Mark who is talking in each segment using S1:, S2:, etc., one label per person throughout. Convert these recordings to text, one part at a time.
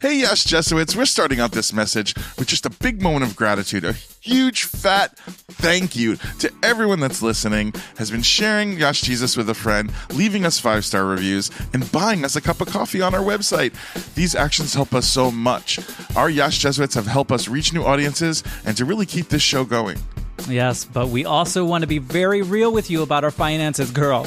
S1: Hey, yes, Jesuits, we're starting out this message with just a big moment of gratitude, a huge fat thank you to everyone that's listening, has been sharing Yass Jesus with a friend, leaving us five star reviews, and buying us a cup of coffee on our website. These actions help us so much. Our Yass Jesuits have helped us reach new audiences and to really keep this show going.
S2: Yes, but we also want to be very real with you about our finances, girl.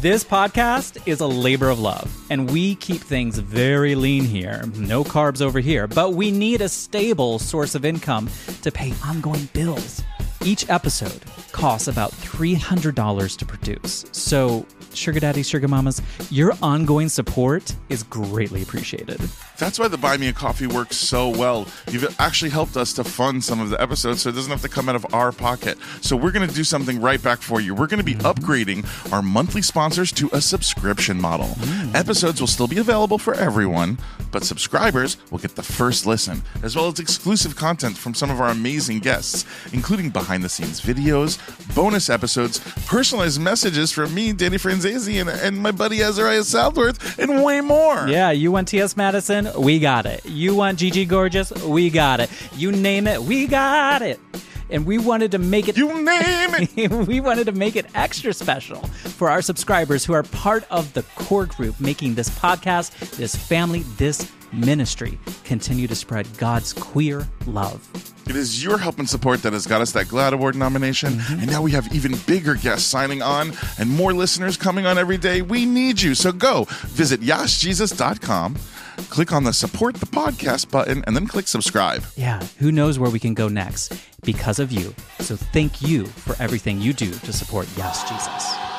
S2: This podcast is a labor of love, and we keep things very lean here. No carbs over here, but we need a stable source of income to pay ongoing bills. Each episode costs about $300 to produce. So, sugar daddies, sugar mamas, your ongoing support is greatly appreciated.
S1: That's why the Buy Me a Coffee works so well. You've actually helped us to fund some of the episodes so it doesn't have to come out of our pocket. So we're going to do something right back for you. We're going to be mm-hmm. upgrading our monthly sponsors to a subscription model. Mm. Episodes will still be available for everyone, but subscribers will get the first listen, as well as exclusive content from some of our amazing guests, including behind the scenes videos, bonus episodes, personalized messages from me, Danny And, and my buddy Azariah Southworth, and way more.
S2: Yeah, you want T.S. Madison? We got it. You want Gigi Gorgeous? We got it. You name it, we got it. And we wanted to make it
S1: You name it.
S2: we wanted to make it extra special for our subscribers who are part of the core group making this podcast, this family, this ministry continue to spread God's queer love.
S1: It is your help and support that has got us that GLAAD Award nomination. Mm-hmm. And now we have even bigger guests signing on and more listeners coming on every day. We need you. So go visit yashjesus.com, click on the support the podcast button, and then click subscribe.
S2: Yeah, who knows where we can go next because of you. So thank you for everything you do to support Yes Jesus.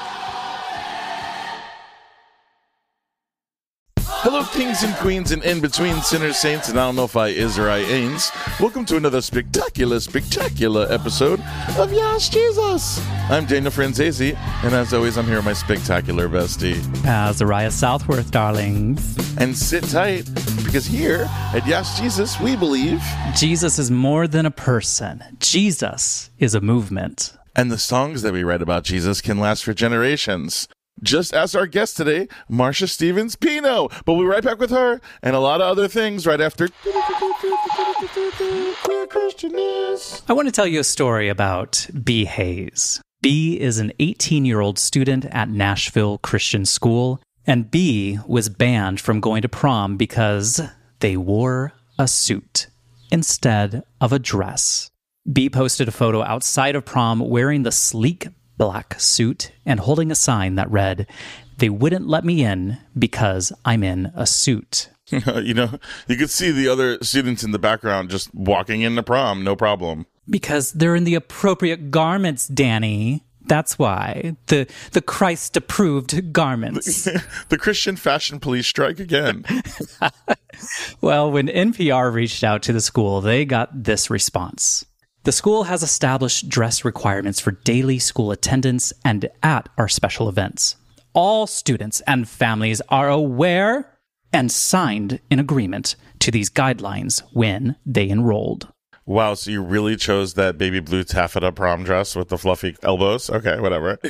S1: Hello, kings and queens and in between sinners, saints, and I don't know if I is or I ain't. Welcome to another spectacular, spectacular episode of Yass Jesus. I'm Daniel Franzese, and as always, I'm here with my spectacular bestie.
S2: Uh, Azariah Southworth, darlings.
S1: And sit tight, because here at Yass Jesus, we believe,
S2: Jesus is more than a person. Jesus is a movement.
S1: and the songs that we write about Jesus can last for generations. Just as our guest today, Marsha Stevens Pino. But we'll be right back with her and a lot of other things right after.
S2: I want to tell you a story about B. Hayes. B is an 18 year old student at Nashville Christian School, and B was banned from going to prom because they wore a suit instead of a dress. B posted a photo outside of prom wearing the sleek black suit and holding a sign that read, They wouldn't let me in because I'm in a suit.
S1: you know, you could see the other students in the background just walking into prom, no problem.
S2: Because they're in the appropriate garments, Danny. That's why. The the Christ approved garments.
S1: the Christian fashion police strike again.
S2: well, when NPR reached out to the school, they got this response. The school has established dress requirements for daily school attendance and at our special events. All students and families are aware and signed in agreement to these guidelines when they enrolled.
S1: Wow, so you really chose that baby blue taffeta prom dress with the fluffy elbows? Okay, whatever.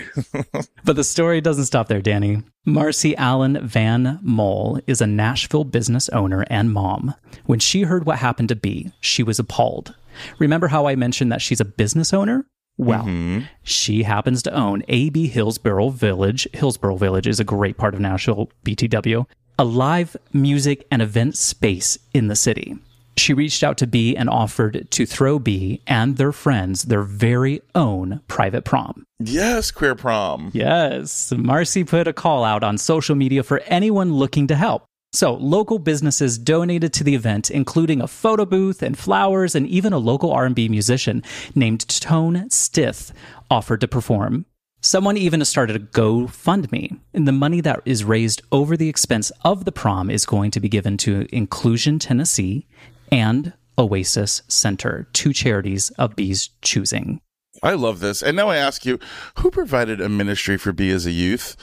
S2: But the story doesn't stop there, Danny. Marcy Allen Van Mole is a Nashville business owner and mom. When she heard what happened to B, she was appalled. Remember how I mentioned that she's a business owner? Well, mm-hmm. she happens to own AB Hillsboro Village. Hillsboro Village is a great part of Nashville, BTW, a live music and event space in the city. She reached out to B and offered to throw B and their friends their very own private prom.
S1: yes, queer prom.
S2: Yes, Marcy put a call out on social media for anyone looking to help. So, local businesses donated to the event, including a photo booth and flowers, and even a local R&B musician named Tone Stith offered to perform. Someone even started a GoFundMe, and the money that is raised over the expense of the prom is going to be given to Inclusion Tennessee and Oasis Center, two charities of B's choosing.
S1: I love this. And now I ask you, who provided a ministry for B as a youth?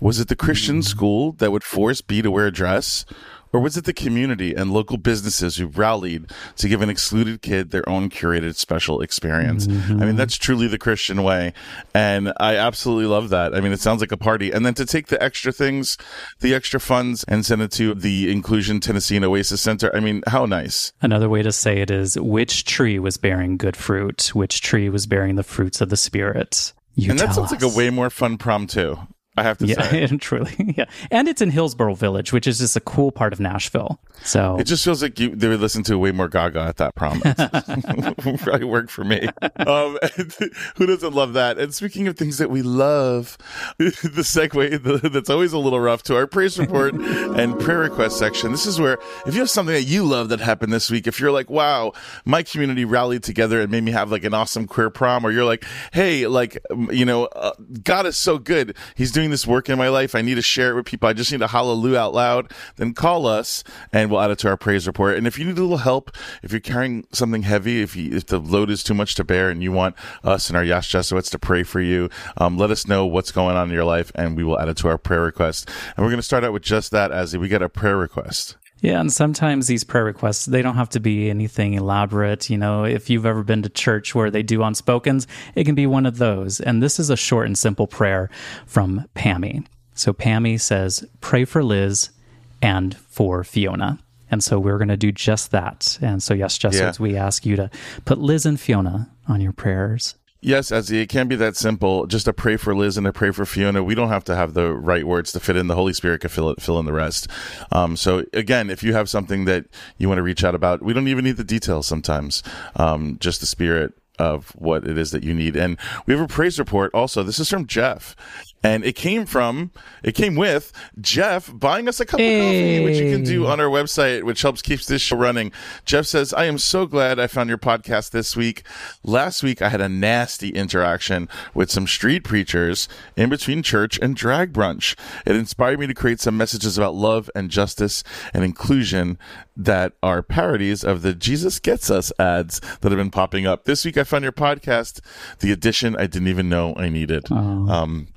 S1: Was it the Christian school that would force B to wear a dress? Or was it the community and local businesses who rallied to give an excluded kid their own curated special experience? Mm-hmm. I mean, that's truly the Christian way. And I absolutely love that. I mean, it sounds like a party. And then to take the extra things, the extra funds, and send it to the Inclusion Tennessee and Oasis Center. I mean, how nice.
S2: Another way to say it is which tree was bearing good fruit? Which tree was bearing the fruits of the Spirit?
S1: You and that sounds us. like a way more fun prom, too. I have to
S2: yeah,
S1: say.
S2: truly. Yeah. And it's in Hillsboro Village, which is just a cool part of Nashville. So
S1: it just feels like you they would listen to way more Gaga at that prom. Probably worked for me. Um, who doesn't love that? And speaking of things that we love, the segue the, that's always a little rough to our praise report and prayer request section. This is where if you have something that you love that happened this week, if you're like, wow, my community rallied together and made me have like an awesome queer prom, or you're like, hey, like you know, uh, God is so good. He's doing doing this work in my life. I need to share it with people. I just need to hallelujah out loud. Then call us and we'll add it to our praise report. And if you need a little help, if you're carrying something heavy, if you, if the load is too much to bear and you want us and our Yes Jesuits to pray for you, um, let us know what's going on in your life and we will add it to our prayer request. And we're going to start out with just that as we get a prayer request.
S2: Yeah, and sometimes these prayer requests, they don't have to be anything elaborate. You know, if you've ever been to church where they do unspokens, it can be one of those. And this is a short and simple prayer from Pammy. So Pammy says, Pray for Liz and for Fiona. And so we're going to do just that. And so, yes, just yeah. as we ask you to put Liz and Fiona on your prayers.
S1: Yes, Ezzy, it can be that simple. Just to pray for Liz and to pray for Fiona. We don't have to have the right words to fit in. The Holy Spirit can fill it, fill in the rest. Um, so again, if you have something that you want to reach out about, we don't even need the details sometimes. Um, just the Spirit of what it is that you need. And we have a praise report also. This is from Jeff and it came from it came with jeff buying us a cup hey. of coffee which you can do on our website which helps keeps this show running. Jeff says i am so glad i found your podcast this week. Last week i had a nasty interaction with some street preachers in between church and drag brunch. It inspired me to create some messages about love and justice and inclusion that are parodies of the jesus gets us ads that have been popping up. This week i found your podcast the edition i didn't even know i needed. Oh. um,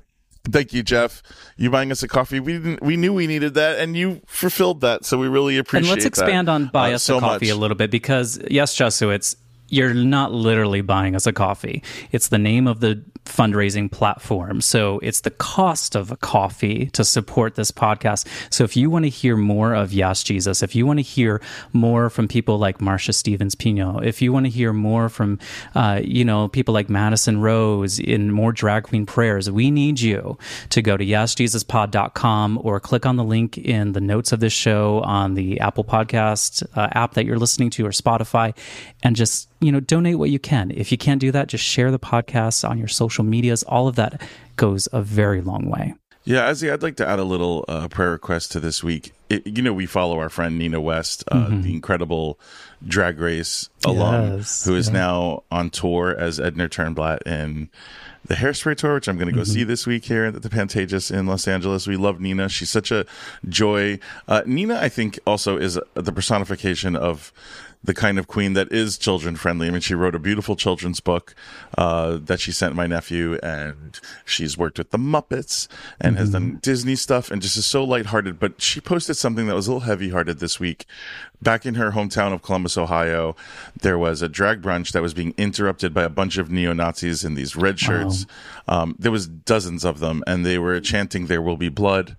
S1: Thank you, Jeff. You buying us a coffee. We didn't. We knew we needed that, and you fulfilled that. So we really appreciate. It.
S2: And let's expand
S1: that,
S2: on buy uh, us so a coffee much. a little bit because yes, Jesuits, you're not literally buying us a coffee. It's the name of the fundraising platform. So it's the cost of a coffee to support this podcast. So if you want to hear more of Yes Jesus, if you want to hear more from people like Marsha Stevens Pino, if you want to hear more from, uh, you know, people like Madison Rose in more drag queen prayers, we need you to go to yesjesuspod.com or click on the link in the notes of this show on the Apple Podcast uh, app that you're listening to or Spotify and just you know, donate what you can. If you can't do that, just share the podcast on your social medias. All of that goes a very long way.
S1: Yeah, Ezzy, I'd like to add a little uh, prayer request to this week. It, you know, we follow our friend Nina West, uh, mm-hmm. the incredible drag race alum, yes, who is yeah. now on tour as Edna Turnblad in the Hairspray tour, which I'm going to go mm-hmm. see this week here at the Pantages in Los Angeles. We love Nina. She's such a joy. Uh, Nina, I think, also is the personification of the kind of queen that is children friendly. I mean, she wrote a beautiful children's book uh, that she sent my nephew, and she's worked with the Muppets and mm-hmm. has done Disney stuff, and just is so lighthearted. But she posted something that was a little heavy-hearted this week. Back in her hometown of Columbus, Ohio, there was a drag brunch that was being interrupted by a bunch of neo Nazis in these red shirts. Wow. Um, there was dozens of them, and they were chanting, "There will be blood."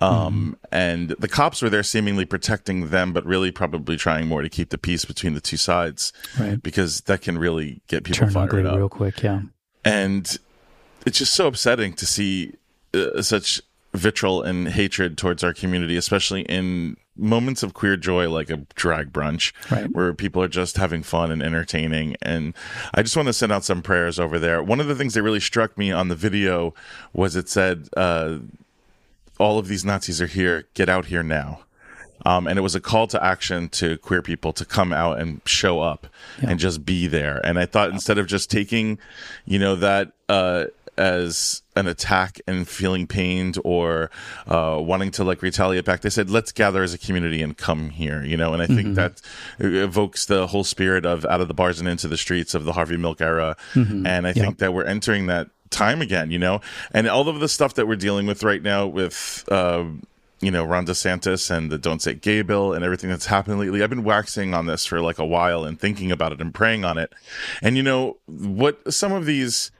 S1: Um, mm. And the cops were there seemingly protecting them, but really probably trying more to keep the peace between the two sides.
S2: Right.
S1: Because that can really get people Turn fired up.
S2: real quick, yeah.
S1: And it's just so upsetting to see uh, such vitriol and hatred towards our community, especially in moments of queer joy like a drag brunch
S2: right.
S1: where people are just having fun and entertaining and i just want to send out some prayers over there one of the things that really struck me on the video was it said uh, all of these Nazis are here. Get out here now. Um, and it was a call to action to queer people to come out and show up yeah. and just be there. And I thought instead of just taking, you know, that uh, as an attack and feeling pained or uh, wanting to like retaliate back, they said, let's gather as a community and come here, you know. And I think mm-hmm. that evokes the whole spirit of out of the bars and into the streets of the Harvey Milk era. Mm-hmm. And I yeah. think that we're entering that time again, you know? And all of the stuff that we're dealing with right now with, uh, you know, Ron DeSantis and the Don't Say Gay bill and everything that's happened lately. I've been waxing on this for like a while and thinking about it and praying on it. And you know, what some of these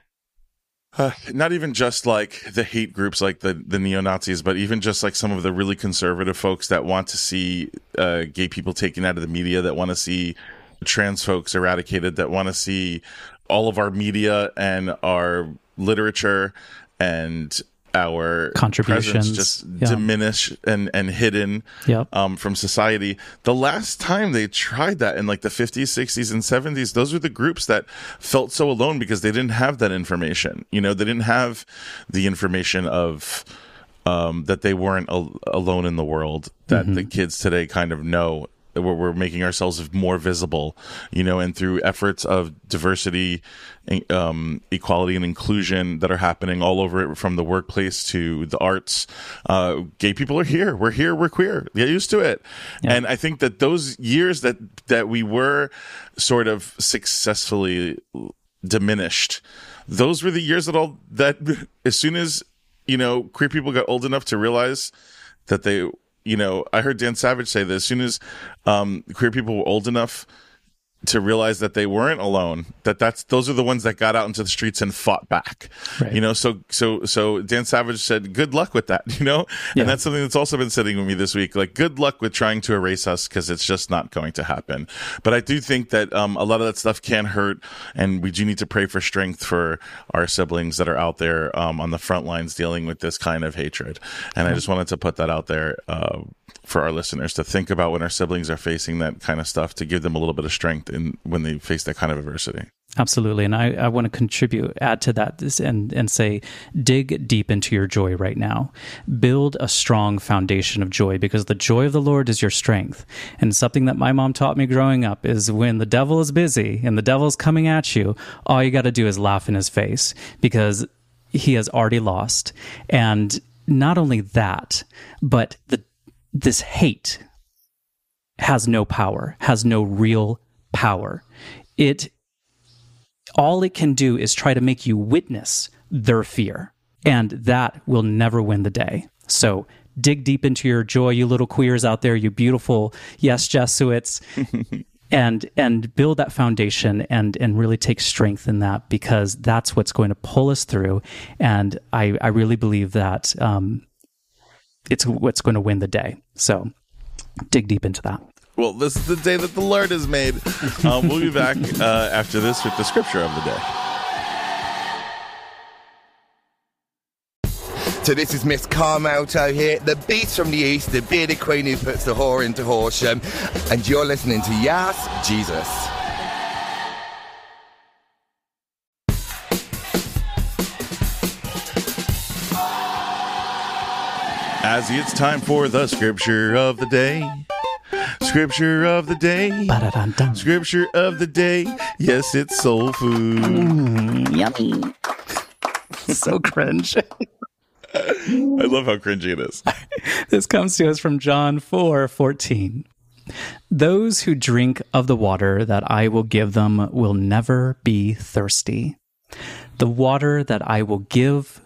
S1: uh, not even just like the hate groups like the the neo Nazis, but even just like some of the really conservative folks that want to see uh, gay people taken out of the media, that want to see trans folks eradicated, that want to see all of our media and our literature and our
S2: Contributions,
S1: just
S2: yeah.
S1: diminish and and hidden
S2: Yep.
S1: um, from society. The last time they tried that in like the 50s, 60s, and 70s, those were the groups that felt so alone because they didn't have that information. You know, they didn't have the information of um, that they weren't al- alone in the world that the kids today kind of know. Where we're making ourselves more visible, you know, and through efforts of diversity, um, equality, and inclusion that are happening all over it, from the workplace to the arts. Uh, gay people are here. We're here. We're queer. Get used to it. And I think that those years that that we were sort of successfully diminished, those were the years that all that as soon as you know queer people got old enough to realize that they you know i heard dan savage say that as soon as um queer people were old enough to realize that they weren't alone that that's those are the ones that got out into the streets and fought back.
S2: Right.
S1: you know so so so dan savage said good luck with that you know?
S2: Yeah.
S1: and that's something that's also been sitting with me this week like good luck with trying to erase us because it's just not going to happen. But i do think that um, a lot of that stuff can hurt and we do need to pray for strength for our siblings that are out there um, on the front lines dealing with this kind of hatred. And i just wanted to put that out there uh, for our listeners to think about when our siblings are facing that kind of stuff to give them a little bit of strength in when they face that kind of adversity
S2: Absolutely. And I, I want to contribute, add to that and, and say, dig deep into your joy right now. Build a strong foundation of joy because the joy of the Lord is your strength. And something that my mom taught me growing up is when the devil is busy and the devil's coming at you, all you got to do is laugh in his face because he has already lost. And not only that, but the, this hate has no power, has no real power. It all it can do is try to make you witness their fear. And that will never win the day. So dig deep into your joy, you little queers out there, you beautiful yes Jesuits. and and build that foundation and and really take strength in that because that's what's going to pull us through. And I, I really believe that um, it's what's going to win the day. So dig deep into that.
S1: Well, this is the day that the Lord has made. Um, we'll be back uh, after this with the scripture of the day.
S3: So this is Miss Carmelto here, the beast from the east, the bearded queen who puts the whore into Horsham, and you're listening to Yass Jesus.
S1: As it's time for the scripture of the day. Scripture of the day.
S2: Ba-da-dun-dun.
S1: Scripture of the day. Yes, it's soul food.
S2: Mmm, yummy. so cringe.
S1: I love how cringy it is.
S2: This comes to us from John 4 14. Those who drink of the water that I will give them will never be thirsty. The water that I will give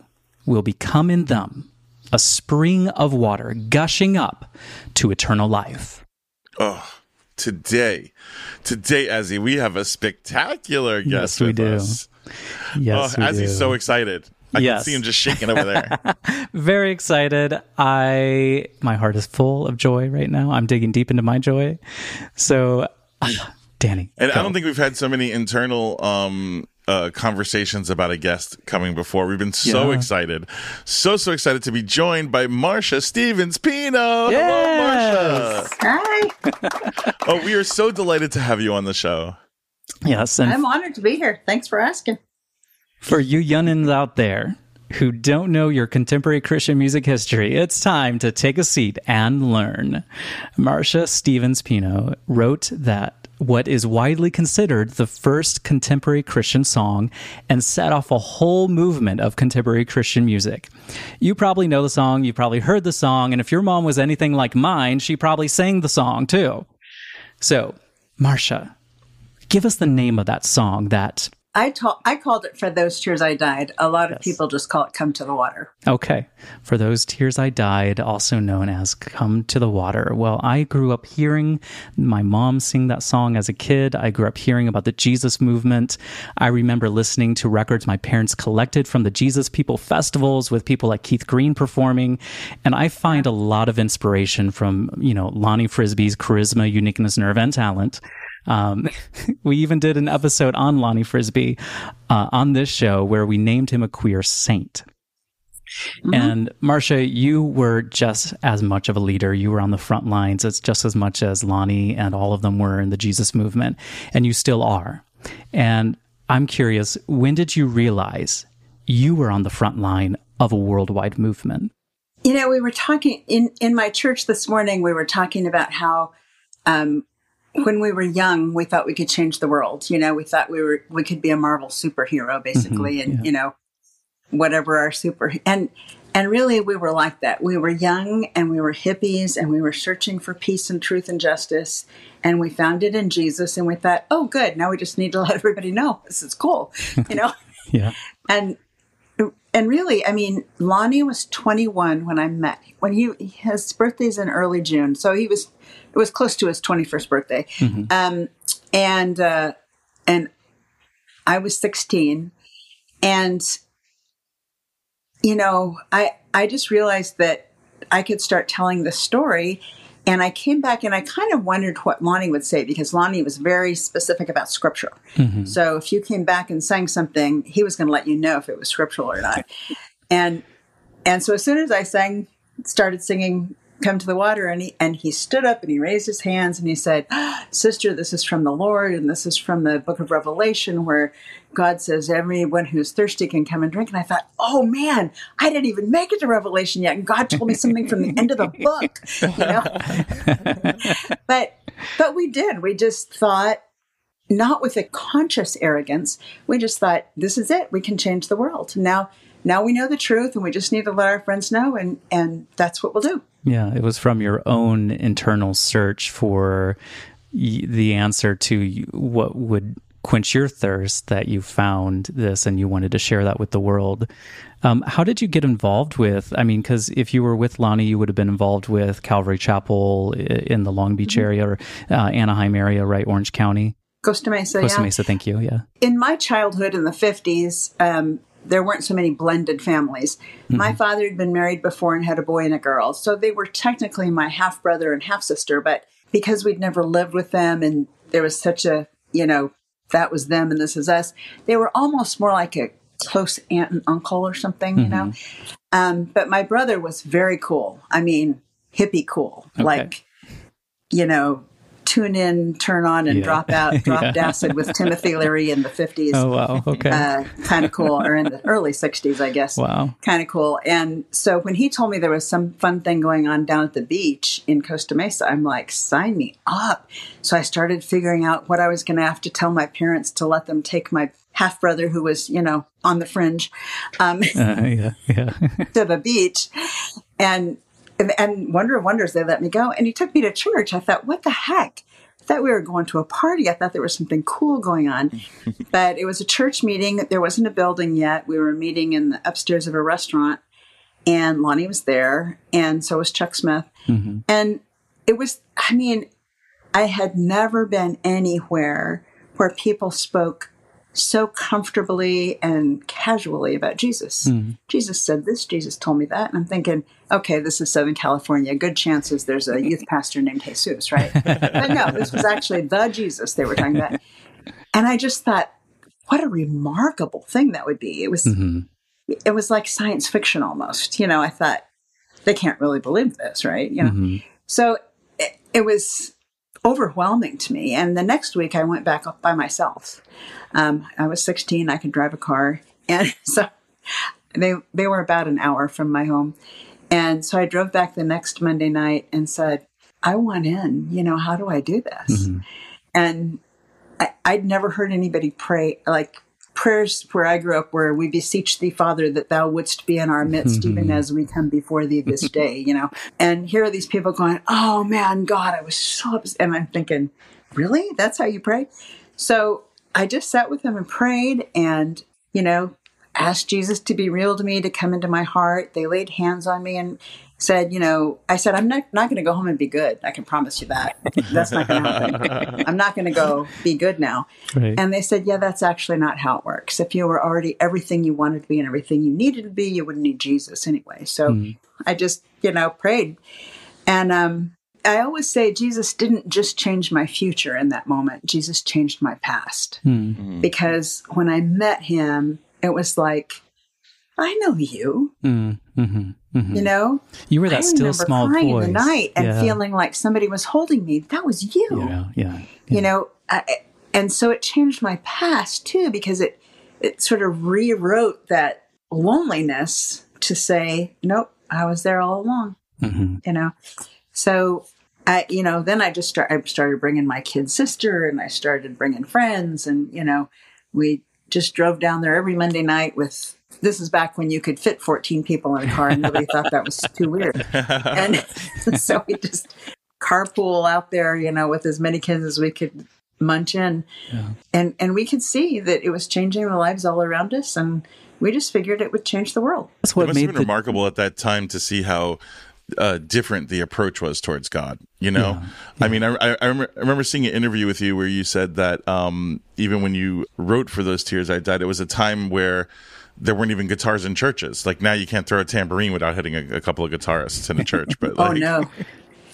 S2: will become in them a spring of water gushing up to eternal life.
S1: Oh, today, today, Azzy, we have a spectacular guest
S2: Yes, we
S1: with
S2: do.
S1: us.
S2: Yes,
S1: oh,
S2: do.
S1: so excited. I
S2: Yes.
S1: can see him just shaking over there.
S2: very excited. I my heart is full of joy right now. I'm digging deep into my joy. So, Danny,
S1: And
S2: go.
S1: I don't think we've had so many internal um, uh, conversations about a guest coming before. We've been so
S2: Yeah.
S1: excited, so so excited to be joined by Marsha Stevens Pino.
S2: Yes.
S1: Hello, Marsha. oh, we are so delighted to have you on the show.
S2: yes, and
S4: I'm honored to be here. Thanks for asking.
S2: For you youngins out there who don't know your contemporary Christian music history, it's time to take a seat and learn. Marsha Stevens Pino wrote that what is widely considered the first contemporary Christian song and set off a whole movement of contemporary Christian music. You probably know the song, you probably heard the song, and if your mom was anything like mine, she probably sang the song too. So, Marsha, give us the name of that song that
S4: I told I called it for those tears I died. A lot of
S2: Yes.
S4: people just call it come to the water.
S2: Okay. For those tears I died, also known as Come to the Water. Well, I grew up hearing my mom sing that song as a kid. I grew up hearing about the Jesus movement. I remember listening to records my parents collected from the Jesus People festivals with people like Keith Green performing. And I find a lot of inspiration from, you know, Lonnie Frisbee's charisma, uniqueness, nerve, and talent. Um, we even did an episode on Lonnie Frisbee uh, on this show where we named him a queer saint. And Marsha, you were just as much of a leader. You were on the front lines. It's just as much as Lonnie and all of them were in the Jesus movement, and you still are. And I'm curious, when did you realize you were on the front line of a worldwide movement?
S4: You know, we were talking in in my church this morning. We were talking about how um, when we were young, we thought we could change the world. You know, we thought we were we could be a Marvel superhero, mm-hmm. basically, and you know, whatever our super and and really we were like that. We were young and we were hippies and we were searching for peace and truth and justice. And we found it in Jesus, and we thought, oh, good. Now we just need to let everybody know this is cool, you know.
S2: Yeah.
S4: and and really, I mean, Lonnie was 21 when I met. When he his birthday's in early June, so he was it was close to his 21st birthday, um, and uh, and I was 16, and you know, I I just realized that I could start telling the story. And I came back and I kind of wondered what Lonnie would say because Lonnie was very specific about scripture. So if you came back and sang something, he was going to let you know if it was scriptural or not. and and so as soon as I sang, started singing "Come to the Water," and he and he stood up and he raised his hands and he said, "Sister, this is from the Lord, and this is from the Book of Revelation, where God says everyone who's thirsty can come and drink." And I thought, "Oh man, I didn't even make it to Revelation yet, and God told me something from the end of the book." You know, but but we did. We just thought not with a conscious arrogance. We just thought, this is it. We can change the world. Now, now we know the truth, and we just need to let our friends know, and and that's what we'll do.
S2: Yeah, it was from your own internal search for y- the answer to what would quench your thirst that you found this and you wanted to share that with the world. Um, how did you get involved with? I mean, because if you were with Lonnie, you would have been involved with Calvary Chapel in the Long Beach area or uh, Anaheim area, right? Orange County.
S4: Costa Mesa,
S2: Costa
S4: yeah.
S2: Mesa, thank you. Yeah.
S4: in my childhood in the 50s, um, there weren't so many blended families. My father had been married before and had a boy and a girl. So they were technically my half brother and half sister. But because we'd never lived with them and there was such a, you know, that was them and this is us, they were almost more like a close aunt and uncle or something, you know? Um, but my brother was very cool. I mean, hippie cool. Like, you know, tune in, turn on, and
S2: Yeah.
S4: drop out, dropped
S2: Yeah.
S4: acid with Timothy Leary in the 50s.
S2: Oh, wow. Okay.
S4: Uh, kind of cool, or in the early 60s, I guess.
S2: wow.
S4: Kind of cool. And so when he told me there was some fun thing going on down at the beach in Costa Mesa, I'm like, sign me up. So I started figuring out what I was going to have to tell my parents to let them take my half brother, who was, you know, on the fringe, um,
S2: Uh, yeah. Yeah.
S4: to the beach. And, and and wonder of wonders, they let me go. And he took me to church. I thought, what the heck? I thought we were going to a party. I thought there was something cool going on. but it was a church meeting. There wasn't a building yet. We were meeting in the upstairs of a restaurant. And Lonnie was there. And so was Chuck Smith. Mm-hmm. And it was, I mean, I had never been anywhere where people spoke so comfortably and casually about Jesus. Hmm. Jesus said this, Jesus told me that. And I'm thinking, okay, this is Southern California. Good chances there's a youth pastor named Jesus, right? but no, this was actually the Jesus they were talking about. And I just thought, what a remarkable thing that would be. It was mm-hmm. it was like science fiction almost. You know, I thought they can't really believe this, right? You know. Mm-hmm. So it, it was overwhelming to me. And the next week I went back up by myself. Um, I was 16, I could drive a car. And so they, they were about an hour from my home. And so I drove back the next Monday night and said, I want in, you know, how do I do this? And I, I'd never heard anybody pray like prayers where I grew up where we beseech thee, Father, that thou wouldst be in our midst, mm-hmm. even as we come before thee this day, you know. And here are these people going, Oh man, God, I was so upset. And I'm thinking, Really? That's how you pray? So I just sat with them and prayed and, you know, asked Jesus to be real to me, to come into my heart. They laid hands on me and said, you know, I said, I'm not, not going to go home and be good. I can promise you that. That's not going to happen. I'm not going to go be good now.
S2: Right.
S4: And they said, yeah, that's actually not how it works. If you were already everything you wanted to be and everything you needed to be, you wouldn't need Jesus anyway. So I just, you know, prayed. And um, I always say Jesus didn't just change my future in that moment. Jesus changed my past. Because when I met him, it was like, I know you,
S2: Mm, hmm
S4: you know?
S2: You were that
S4: I
S2: still small
S4: crying
S2: voice.
S4: in the night and
S2: yeah.
S4: feeling like somebody was holding me. That was you.
S2: Yeah, yeah.
S4: You know, I, and so it changed my past too because it it sort of rewrote that loneliness to say, nope, I was there all along.
S2: hmm
S4: You know, so I, you know, then I just start, I started bringing my kid sister and I started bringing friends, and you know, we just drove down there every Monday night with. This is back when you could fit 14 people in a car and nobody thought that was too weird. And so we just carpool out there, you know, with as many kids as we could munch in. And and we could see that it was changing the lives all around us and we just figured it would change the world.
S2: That's
S1: It
S2: what
S1: must have
S2: made
S1: been
S2: the
S1: remarkable at that time to see how uh, different the approach was towards God. You know, I mean, I, I, I, remember, I remember seeing an interview with you where you said that um, even when you wrote for those tears I died, it was a time where there weren't even guitars in churches. Like now, you can't throw a tambourine without hitting a, a couple of guitarists in a church. But
S4: Oh no.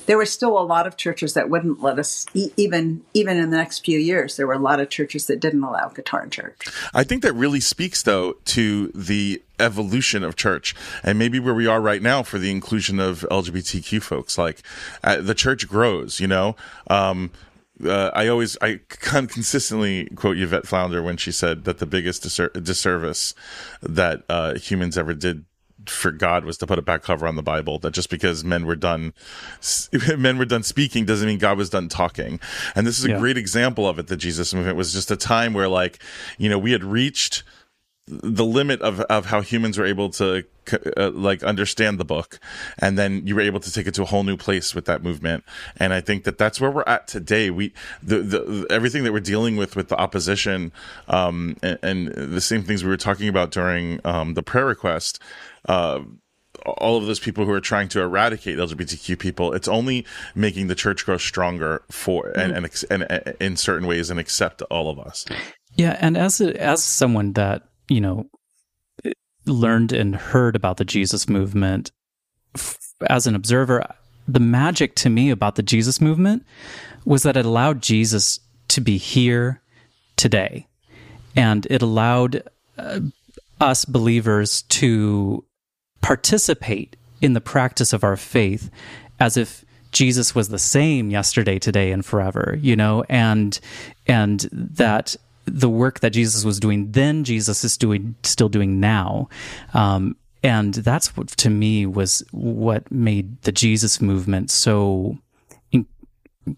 S4: There were still a lot of churches that wouldn't let us e- even even in the next few years there were a lot of churches that didn't allow guitar in church.
S1: I think that really speaks though to the evolution of church and maybe where we are right now for the inclusion of LGBTQ folks. Like uh, the church grows, you know. Um, uh, I always, I con- consistently quote Yvette Flunder when she said that the biggest disser- disservice that uh, humans ever did for God was to put a back cover on the Bible. That just because men were done, men were done speaking doesn't mean God was done talking. And this is a
S2: Yeah.
S1: great example of it. The Jesus movement was just a time where, like, you know, we had reached the limit of, of how humans were able to uh, like understand the book and then you were able to take it to a whole new place with that movement. And i think that that's where we're at today. We the, the everything that we're dealing with with the opposition um and, and the same things we were talking about during um the prayer request uh all of those people who are trying to eradicate LGBTQ people, it's only making the church grow stronger for and, and, and, and in certain ways and accept all of us.
S2: Yeah, and as a, as someone that you know learned and heard about the Jesus movement as an observer, the magic to me about the Jesus movement was that it allowed Jesus to be here today, and it allowed uh, us believers to participate in the practice of our faith as if Jesus was the same yesterday, today, and forever, you know, and and that the work that Jesus was doing then, Jesus is doing still doing now, um, and that's what to me was what made the Jesus movement so in-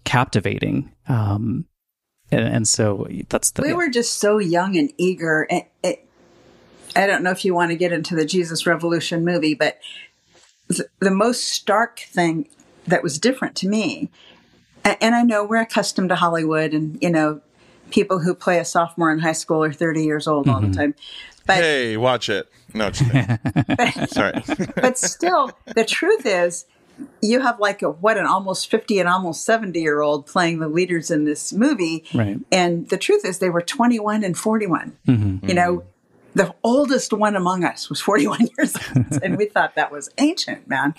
S2: captivating. Um, and, and so that's the
S4: We were just so young and eager. And it, I don't know if you want to get into the Jesus Revolution movie, but th- the most stark thing that was different to me, and I know we're accustomed to Hollywood and, you know, people who play a sophomore in high school are 30 years old all the mm-hmm. time. But
S1: Hey, watch it. No, just kidding. sorry.
S4: but still, the truth is, you have like a what an almost 50 and almost 70 year old playing the leaders in this movie.
S2: Right.
S4: And the truth is, they were 21 and 41. Mm-hmm. You know, mm-hmm. the oldest one among us was 41 years old. and we thought that was ancient, man.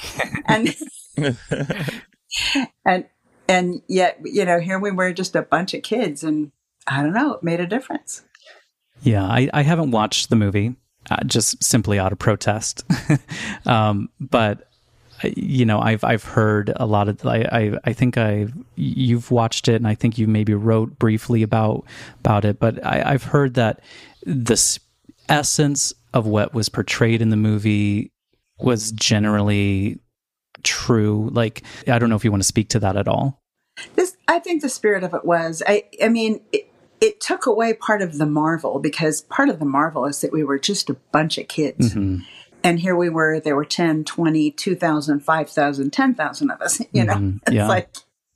S4: And, and, and yet, you know, here we were just a bunch of kids and I don't know, it made a difference.
S2: Yeah, I, I haven't watched the movie, uh, just simply out of protest. um, but you know, I've I've heard a lot of. I, I I think I you've watched it, and I think you maybe wrote briefly about about it. But I, I've heard that the essence of what was portrayed in the movie was generally true. Like, I don't know if you want to speak to that at all.
S4: This, I think the spirit of it was, I, I mean, it, it took away part of the marvel because part of the marvel is that we were just a bunch of kids. And here we were, there were 10, 20, 2,000, 5,000, 10,000 of us, you know? It's
S2: yeah.
S4: like,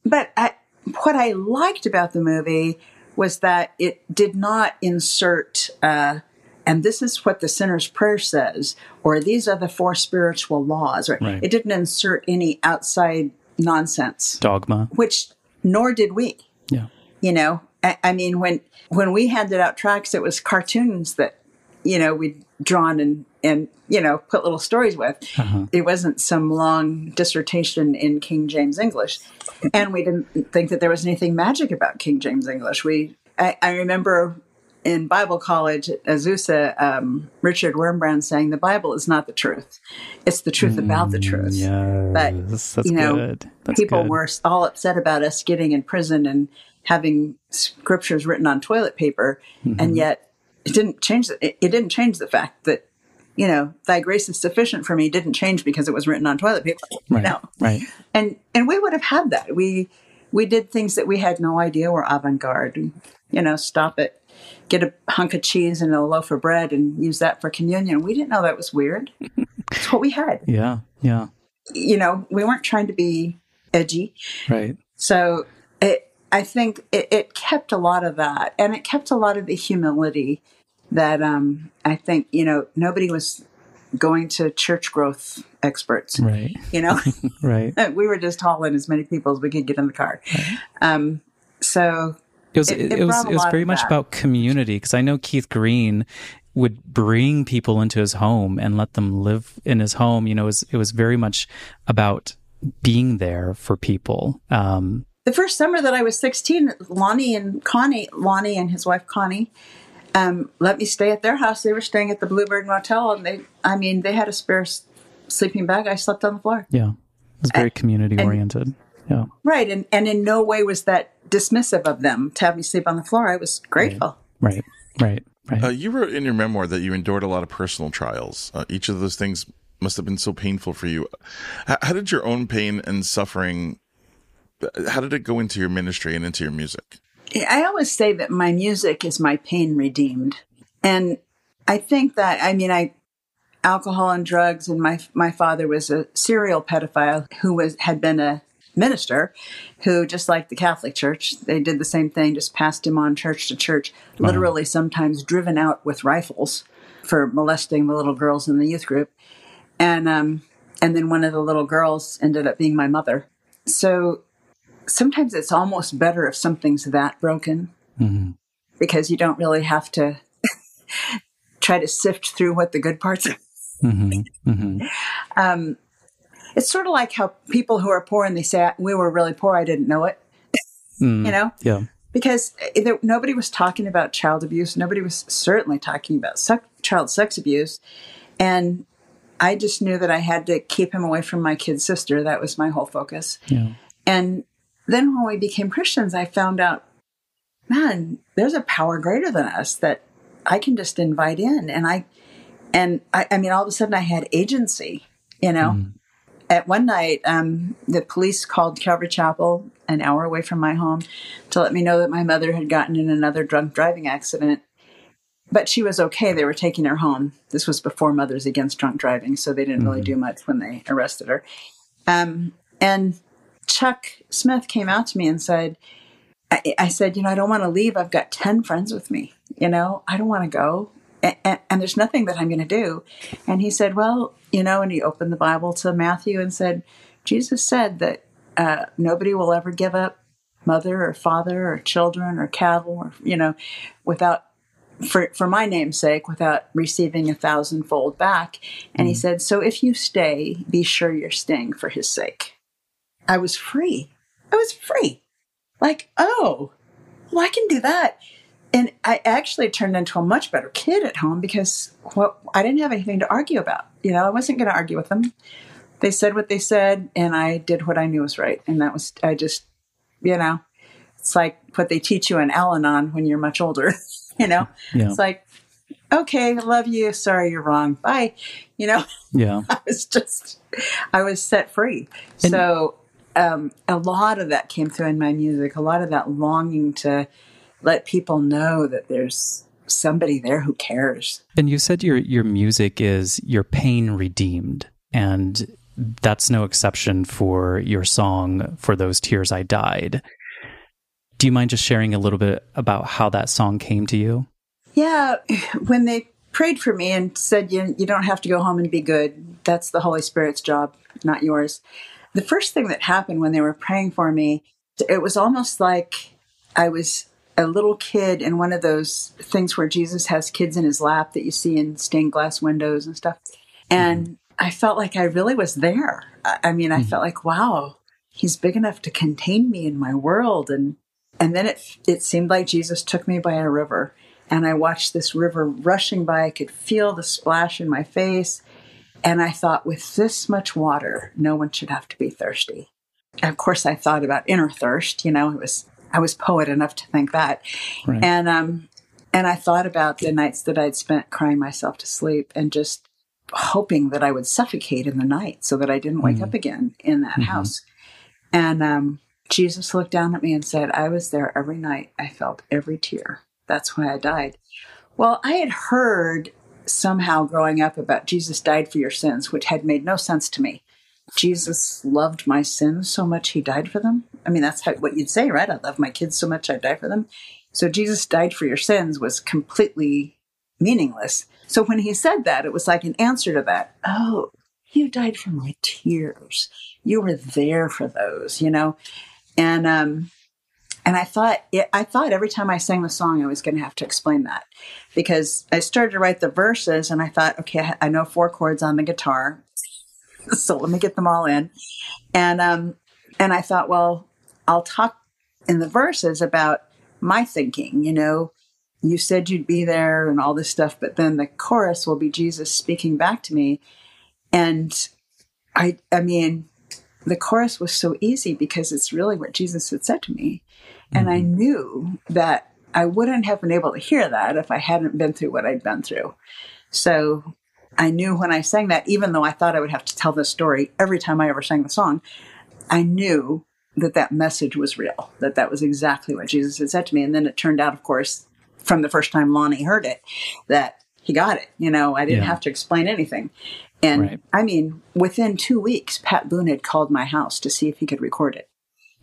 S4: but I, what I liked about the movie was that it did not insert, uh, and this is what the sinner's prayer says, or these are the four spiritual laws. Right?
S2: Right.
S4: It didn't insert any outside nonsense,
S2: Dogma.
S4: which nor did we.
S2: Yeah.
S4: You know, I, I mean, when when we handed out tracks, it was cartoons that you know we'd drawn and and you know put little stories with. It wasn't some long dissertation in King James English, and we didn't think that there was anything magic about King James English. We I, I remember in Bible college at Azusa, um, Richard Wurmbrand saying the Bible is not the truth; it's the truth about the truth.
S2: Yes.
S4: But,
S2: that's
S4: you know, people
S2: good.
S4: were all upset about us getting in prison and having scriptures written on toilet paper,
S2: Mm-hmm.
S4: and yet it didn't change. The, it, it didn't change the fact that you know, "Thy grace is sufficient for me" didn't change because it was written on toilet paper.
S2: Right.
S4: Know,
S2: Right.
S4: and and we would have had that. We we did things that we had no idea were avant garde. You know, stop it, get a hunk of cheese and a loaf of bread, and use that for communion. We didn't know that was weird. it's what we had.
S2: Yeah. Yeah.
S4: You know, we weren't trying to be edgy.
S2: Right.
S4: So I think it, it kept a lot of that, and it kept a lot of the humility that um, I think you know nobody was going to church growth experts.
S2: Right.
S4: You know,
S2: Right.
S4: we were just hauling as many people as we could get in the car. Um, so
S2: It was
S4: It-
S2: it,
S4: it
S2: it was it was very much
S4: that.
S2: about community because I know Keith Green would bring people into his home and let them live in his home. You know, it was it was very much about being there for people. Um,
S4: the first summer that I was 16, Lonnie and Connie, Lonnie and his wife Connie, um, let me stay at their house. They were staying at the Bluebird Motel, and they, I mean, they had a spare sleeping bag. I slept on the floor.
S2: yeah, it was very community oriented. Yeah,
S4: Right, and and in no way was that dismissive of them to have me sleep on the floor. I was grateful.
S2: right, right, right.
S1: Uh, you wrote in your memoir that you endured a lot of personal trials. Uh, each of those things must have been so painful for you. H- how did your own pain and suffering? How did it go into your ministry and into your music?
S4: I always say that my music is my pain redeemed. And I think that I mean I alcohol and drugs and my my father was a serial pedophile who was had been a minister who just like the Catholic Church they did the same thing just passed him on church to church literally sometimes driven out with rifles for molesting the little girls in the youth group and um and then one of the little girls ended up being my mother so sometimes it's almost better if something's that broken
S2: Mhm.
S4: because you don't really have to try to sift through what the good parts are.
S2: hmm hmm
S4: Um, it's sort of like how people who are poor and they say, We were really poor, I didn't know it,
S2: Mm.
S4: you know?
S2: Yeah,
S4: Because there, nobody was talking about child abuse. Nobody was certainly talking about sex, child sex abuse. And I just knew that I had to keep him away from my kid sister. That was my whole focus.
S2: yeah,
S4: And then when we became Christians, I found out, man, there's a power greater than us that I can just invite in. And I, and I, I mean, all of a sudden I had agency, you know? At one night, um, the police called Calvary Chapel, an hour away from my home, to let me know that my mother had gotten in another drunk driving accident. But she was okay. They were taking her home. This was before Mothers Against Drunk Driving, so they didn't really do much when they arrested her. Um, and Chuck Smith came out to me and said, I, I said, you know, I don't want to leave. I've got 10 friends with me. You know, I don't want to go. And, and, and there's nothing that I'm going to do. And he said, well, you know, and he opened the Bible to Matthew and said, Jesus said that uh, nobody will ever give up mother or father or children or cattle or, you know, without for for my name's sake without receiving a thousandfold back and he said so if you stay be sure you're staying for his sake i was free i was free like oh well i can do that and i actually turned into a much better kid at home because well i didn't have anything to argue about you know i wasn't going to argue with them they said what they said and i did what i knew was right and that was i just you know it's like what they teach you in al-anon when you're much older you know
S2: yeah,
S4: it's like, okay, love you. Sorry, you're wrong. Bye. You know,
S2: yeah.
S4: I was just, I was set free. so um, a lot of that came through in my music. A lot of that longing to let people know that there's somebody there who cares.
S2: And you said your your music is your pain redeemed, and that's no exception for your song "For Those Tears I Died." Do you mind just sharing a little bit about how that song came to you?
S4: Yeah, when they prayed for me and said, you, you don't have to go home and be good, that's the Holy Spirit's job, not yours. The first thing that happened when they were praying for me, it was almost like I was a little kid in one of those things where Jesus has kids in his lap that you see in stained glass windows and stuff. And mm-hmm. I felt like I really was there. I mean, I mm-hmm. felt like, wow, he's big enough to contain me in my world. And and then it it seemed like Jesus took me by a river and I watched this river rushing by. I could feel the splash in my face. And I thought, with this much water, no one should have to be thirsty. And of course, I thought about inner thirst. You know, it was I was poet enough to think that. Right. And um, and I thought about the nights that I'd spent crying myself to sleep and just hoping that I would suffocate in the night so that I didn't wake mm. up again in that mm-hmm. house. And um, Jesus looked down at me and said, I was there every night. I felt every tear. That's why I died. Well, I had heard somehow growing up about Jesus died for your sins, which had made no sense to me. Jesus loved my sins so much he died for them. I mean, that's how, what you'd say, right? I love my kids so much I die for them. So Jesus died for your sins was completely meaningless. So when he said that, it was like an answer to that. Oh, you died for my tears. You were there for those, you know? And um and I thought I thought every time I sang the song I was going to have to explain that because I started to write the verses and I thought, okay, I know four chords on the guitar, so let me get them all in, and um and I thought, well, I'll talk in the verses about my thinking, you know, you said you'd be there and all this stuff, but then the chorus will be Jesus speaking back to me. And I, I mean, the chorus was so easy because it's really what Jesus had said to me. And mm-hmm. I knew that I wouldn't have been able to hear that if I hadn't been through what I'd been through. So I knew when I sang that, even though I thought I would have to tell this story every time I ever sang the song, I knew that that message was real, that that was exactly what Jesus had said to me. And then it turned out, of course, from the first time Lonnie heard it, that he got it. You know, I didn't yeah. have to explain anything. And right. I mean, within two weeks, Pat Boone had called my house to see if he could record it.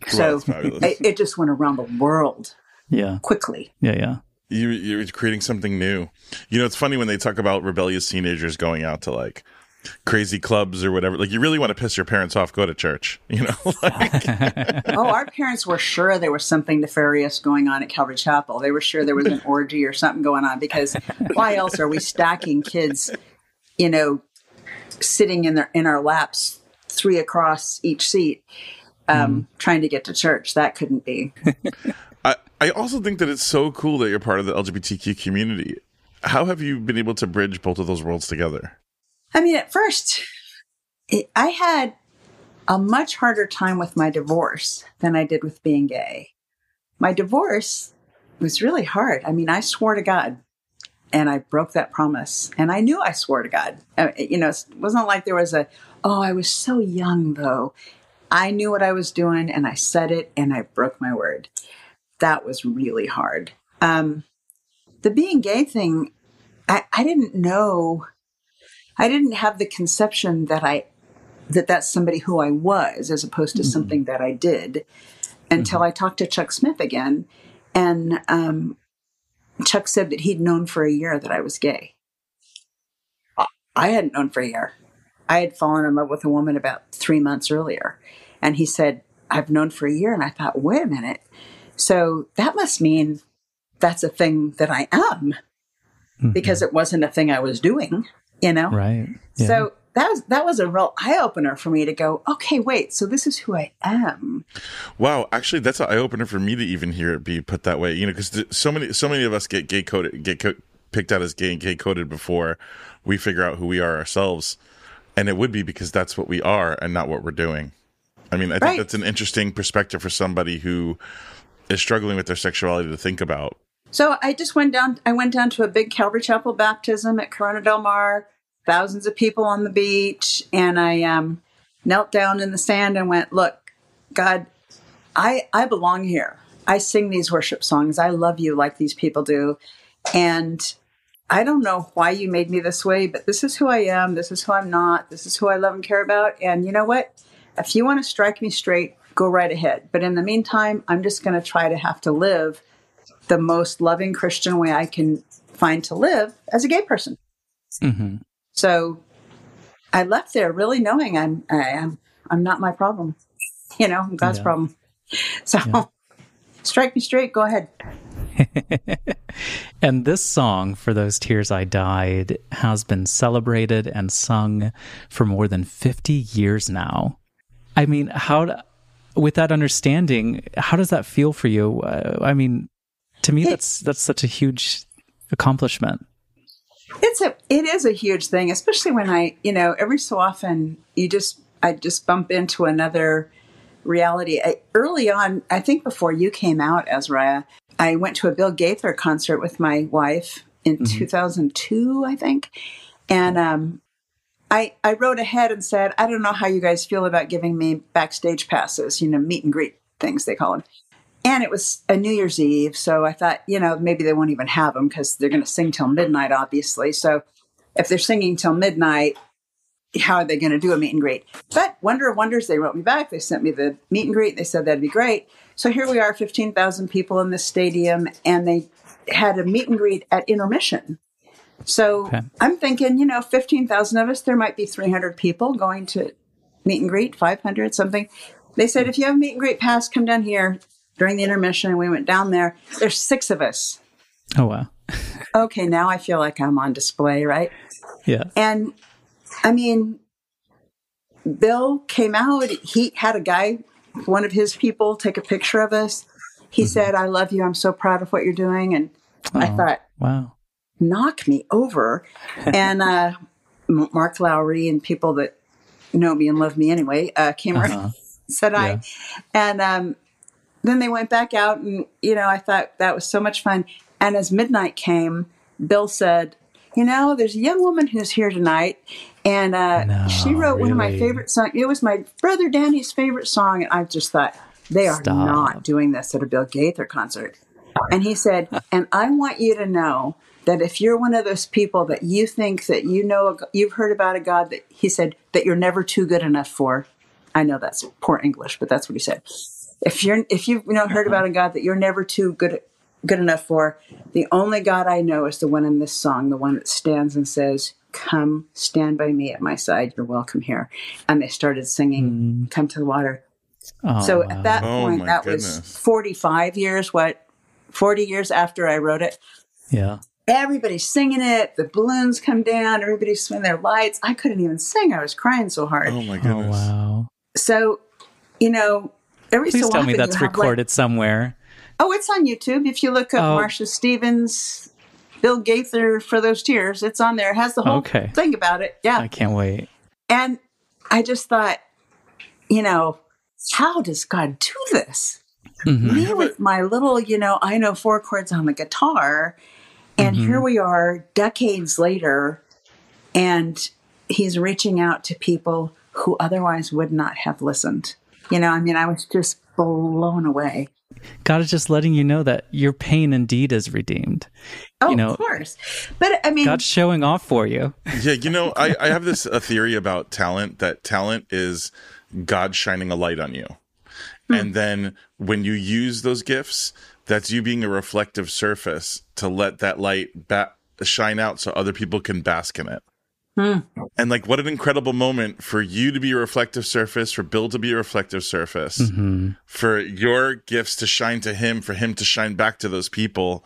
S4: So it, it, just went around the world.
S2: Yeah.
S4: Quickly.
S2: Yeah, yeah.
S1: You, you're creating something new. You know, it's funny when they talk about rebellious teenagers going out to like crazy clubs or whatever. Like, you really want to piss your parents off, go to church, you know? like,
S4: oh, our parents were sure there was something nefarious going on at Calvary Chapel. They were sure there was an orgy or something going on because why else are we stacking kids, you know, sitting in their in our laps, three across each seat? Um, mm. trying to get to church. That couldn't be.
S1: I, I also think that it's so cool that you're part of the LGBTQ community. How have you been able to bridge both of those worlds together?
S4: I mean, at first, it, I had a much harder time with my divorce than I did with being gay. My divorce was really hard. I mean, I swore to God and I broke that promise. And I knew I swore to God. Uh, you know, it wasn't like there was a, oh, I was so young though. I knew what I was doing and I said it and I broke my word. That was really hard. Um, the being gay thing, I, I didn't know, I didn't have the conception that I, that that's somebody who I was as opposed to mm-hmm. something that I did until mm-hmm. I talked to Chuck Smith again. And um, Chuck said that he'd known for a year that I was gay. I hadn't known for a year. I had fallen in love with a woman about three months earlier. And he said, I've known for a year. And I thought, wait a minute. So that must mean that's a thing that I am mm-hmm. because it wasn't a thing I was doing, you know?
S2: Right.
S4: Yeah. So that was that was a real eye opener for me to go, okay, wait, so this is who I am.
S1: Wow, actually, that's an eye opener for me to even hear it be put that way. You know, because so many so many of us get gay coded, get co- picked out as gay and gay coded before we figure out who we are ourselves, and it would be because that's what we are and not what we're doing. I mean, I think that's an interesting perspective for somebody who is struggling with their sexuality to think about.
S4: So I just went down. I went down to a big Calvary Chapel baptism at Corona del Mar. Thousands of people on the beach, and I um, knelt down in the sand and went, "Look, God, I I belong here. I sing these worship songs. I love you like these people do, and." I don't know why you made me this way, but this is who I am. This is who I'm not. This is who I love and care about. And you know what? If you want to strike me straight, go right ahead. But in the meantime, I'm just going to try to have to live the most loving Christian way I can find to live as a gay person.
S2: hmm
S4: So I left there really knowing I'm I am I'm not my problem. You know, I'm God's
S2: Yeah.
S4: problem. So strike me straight. Go ahead.
S2: And this song, For Those Tears I Died, has been celebrated and sung for more than 50 years now. I mean, how, with that understanding, how does that feel for you? Uh, I mean, to me, that's, that's such a huge accomplishment.
S4: It's a it is a huge thing, especially when I you know every so often you just I just bump into another reality. I, early on, I think before you came out, Ezra, I went to a Bill Gaither concert with my wife in 2002, I think, and um, I I wrote ahead and said I don't know how you guys feel about giving me backstage passes, you know, meet and greet things they call them. And it was a New Year's Eve, so I thought, you know, maybe they won't even have them because they're going to sing till midnight, obviously. So if they're singing till midnight, how are they going to do a meet and greet? But wonder of wonders, they wrote me back. They sent me the meet and greet. They said that'd be great. So here we are, 15,000 people in the stadium, and they had a meet and greet at intermission. So
S2: Okay.
S4: I'm thinking, you know, 15,000 of us, there might be 300 people going to meet and greet, 500, something. They said, if you have a meet and greet pass, come down here during the intermission. And we went down there. There's six of us.
S2: Oh, wow.
S4: Okay, now I feel like I'm on display, right?
S2: Yeah.
S4: And I mean, Bill came out. He had a guy, one of his people, take a picture of us. He mm-hmm. said, I love you. I'm so proud of what you're doing. And I
S2: Oh,
S4: thought,
S2: Wow.
S4: Knock me over. and uh, M- Mark Lowry and people that know me and love me anyway uh, came
S2: Uh-huh.
S4: around, said
S2: Yeah.
S4: I. And um, then they went back out, and, you know, I thought that was so much fun. And as midnight came, Bill said, you know, there's a young woman who's here tonight, and uh,
S2: No,
S4: she wrote one of my favorite songs. It was my brother Danny's favorite song, and I just thought they are
S2: Stop.
S4: not doing this at a Bill Gaither concert. And he said, and I want you to know that if you're one of those people that you think that you know, you've heard about a God that he said that you're never too good enough for. I know that's poor English, but that's what he said. If you're, if you've you know heard about a God that you're never too good good enough for, the only God I know is the one in this song, the one that stands and says, "Come, stand by me at my side. You're welcome here." And they started singing, mm. "Come to the water."
S2: Oh,
S4: So
S2: wow.
S4: at that
S1: Oh,
S4: point,
S1: my
S4: that
S1: goodness.
S4: was 45 years, what, 40 years after I wrote it.
S2: yeah.
S4: Everybody's singing it. The balloons come down. Everybody's swinging their lights. I couldn't even sing. I was crying so hard.
S1: Oh my
S2: Oh,
S1: goodness.
S2: wow.
S4: So, you know, every
S2: Please
S4: so
S2: tell
S4: often
S2: me that's
S4: have, like-
S2: recorded somewhere.
S4: oh, it's on YouTube. If you look up
S2: Oh.
S4: Marsha Stevens, Bill Gaither for those tears, it's on there. It has the whole
S2: Okay.
S4: thing about it. Yeah.
S2: I can't wait.
S4: And I just thought, you know, how does God do this?
S2: Mhm.
S4: Me with my little, you know, I know four chords on the guitar. And mm-hmm. here we are decades later, and he's reaching out to people who otherwise would not have listened. You know, I mean, I was just blown away.
S2: God is just letting you know that your pain indeed is redeemed.
S4: Oh,
S2: You know-
S4: of course. But I mean,
S2: God's showing off for you.
S1: Yeah, you know, I, I have this a theory about talent that talent is God shining a light on you. Hmm. And then when you use those gifts, that's you being a reflective surface to let that light ba- shine out so other people can bask in it. Hmm. And like, what an incredible moment for you to be a reflective surface, for Bill to be a reflective surface, mm-hmm. for your gifts to shine to him, for him to shine back to those people.